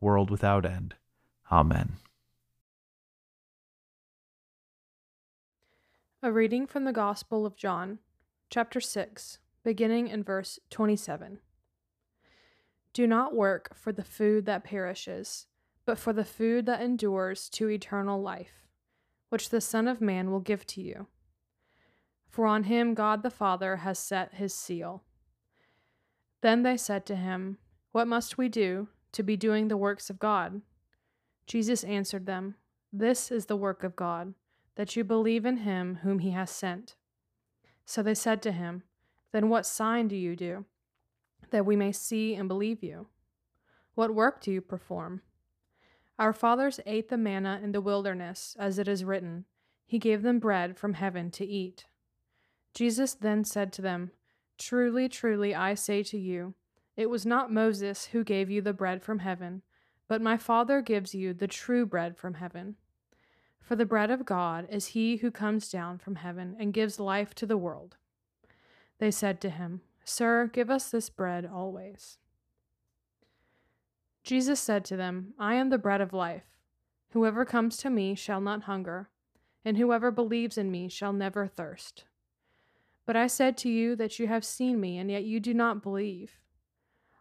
world without end. Amen. A reading from the Gospel of John, chapter 6, beginning in verse 27. Do not work for the food that perishes, but for the food that endures to eternal life, which the Son of Man will give to you. For on him God the Father has set his seal. Then they said to him, What must we do to be doing the works of God? Jesus answered them, This is the work of God, that you believe in him whom he has sent. So they said to him, Then what sign do you do, that we may see and believe you? What work do you perform? Our fathers ate the manna in the wilderness, as it is written, He gave them bread from heaven to eat. Jesus then said to them, Truly, truly, I say to you, it was not Moses who gave you the bread from heaven, but my Father gives you the true bread from heaven. For the bread of God is he who comes down from heaven and gives life to the world. They said to him, Sir, give us this bread always. Jesus said to them, I am the bread of life. Whoever comes to me shall not hunger, and whoever believes in me shall never thirst. But I said to you that you have seen me, and yet you do not believe.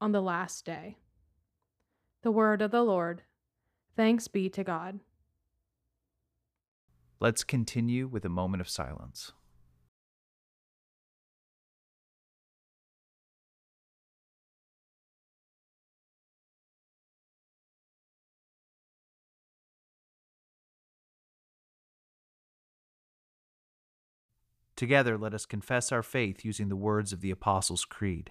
on the last day. The word of the Lord. Thanks be to God. Let's continue with a moment of silence. Together, let us confess our faith using the words of the Apostles' Creed.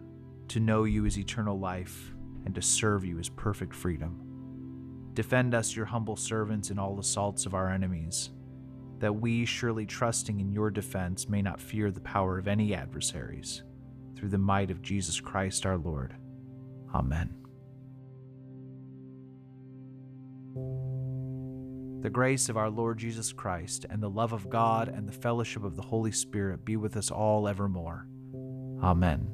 to know you is eternal life, and to serve you is perfect freedom. Defend us, your humble servants, in all assaults of our enemies, that we, surely trusting in your defense, may not fear the power of any adversaries, through the might of Jesus Christ our Lord. Amen. The grace of our Lord Jesus Christ, and the love of God, and the fellowship of the Holy Spirit be with us all evermore. Amen.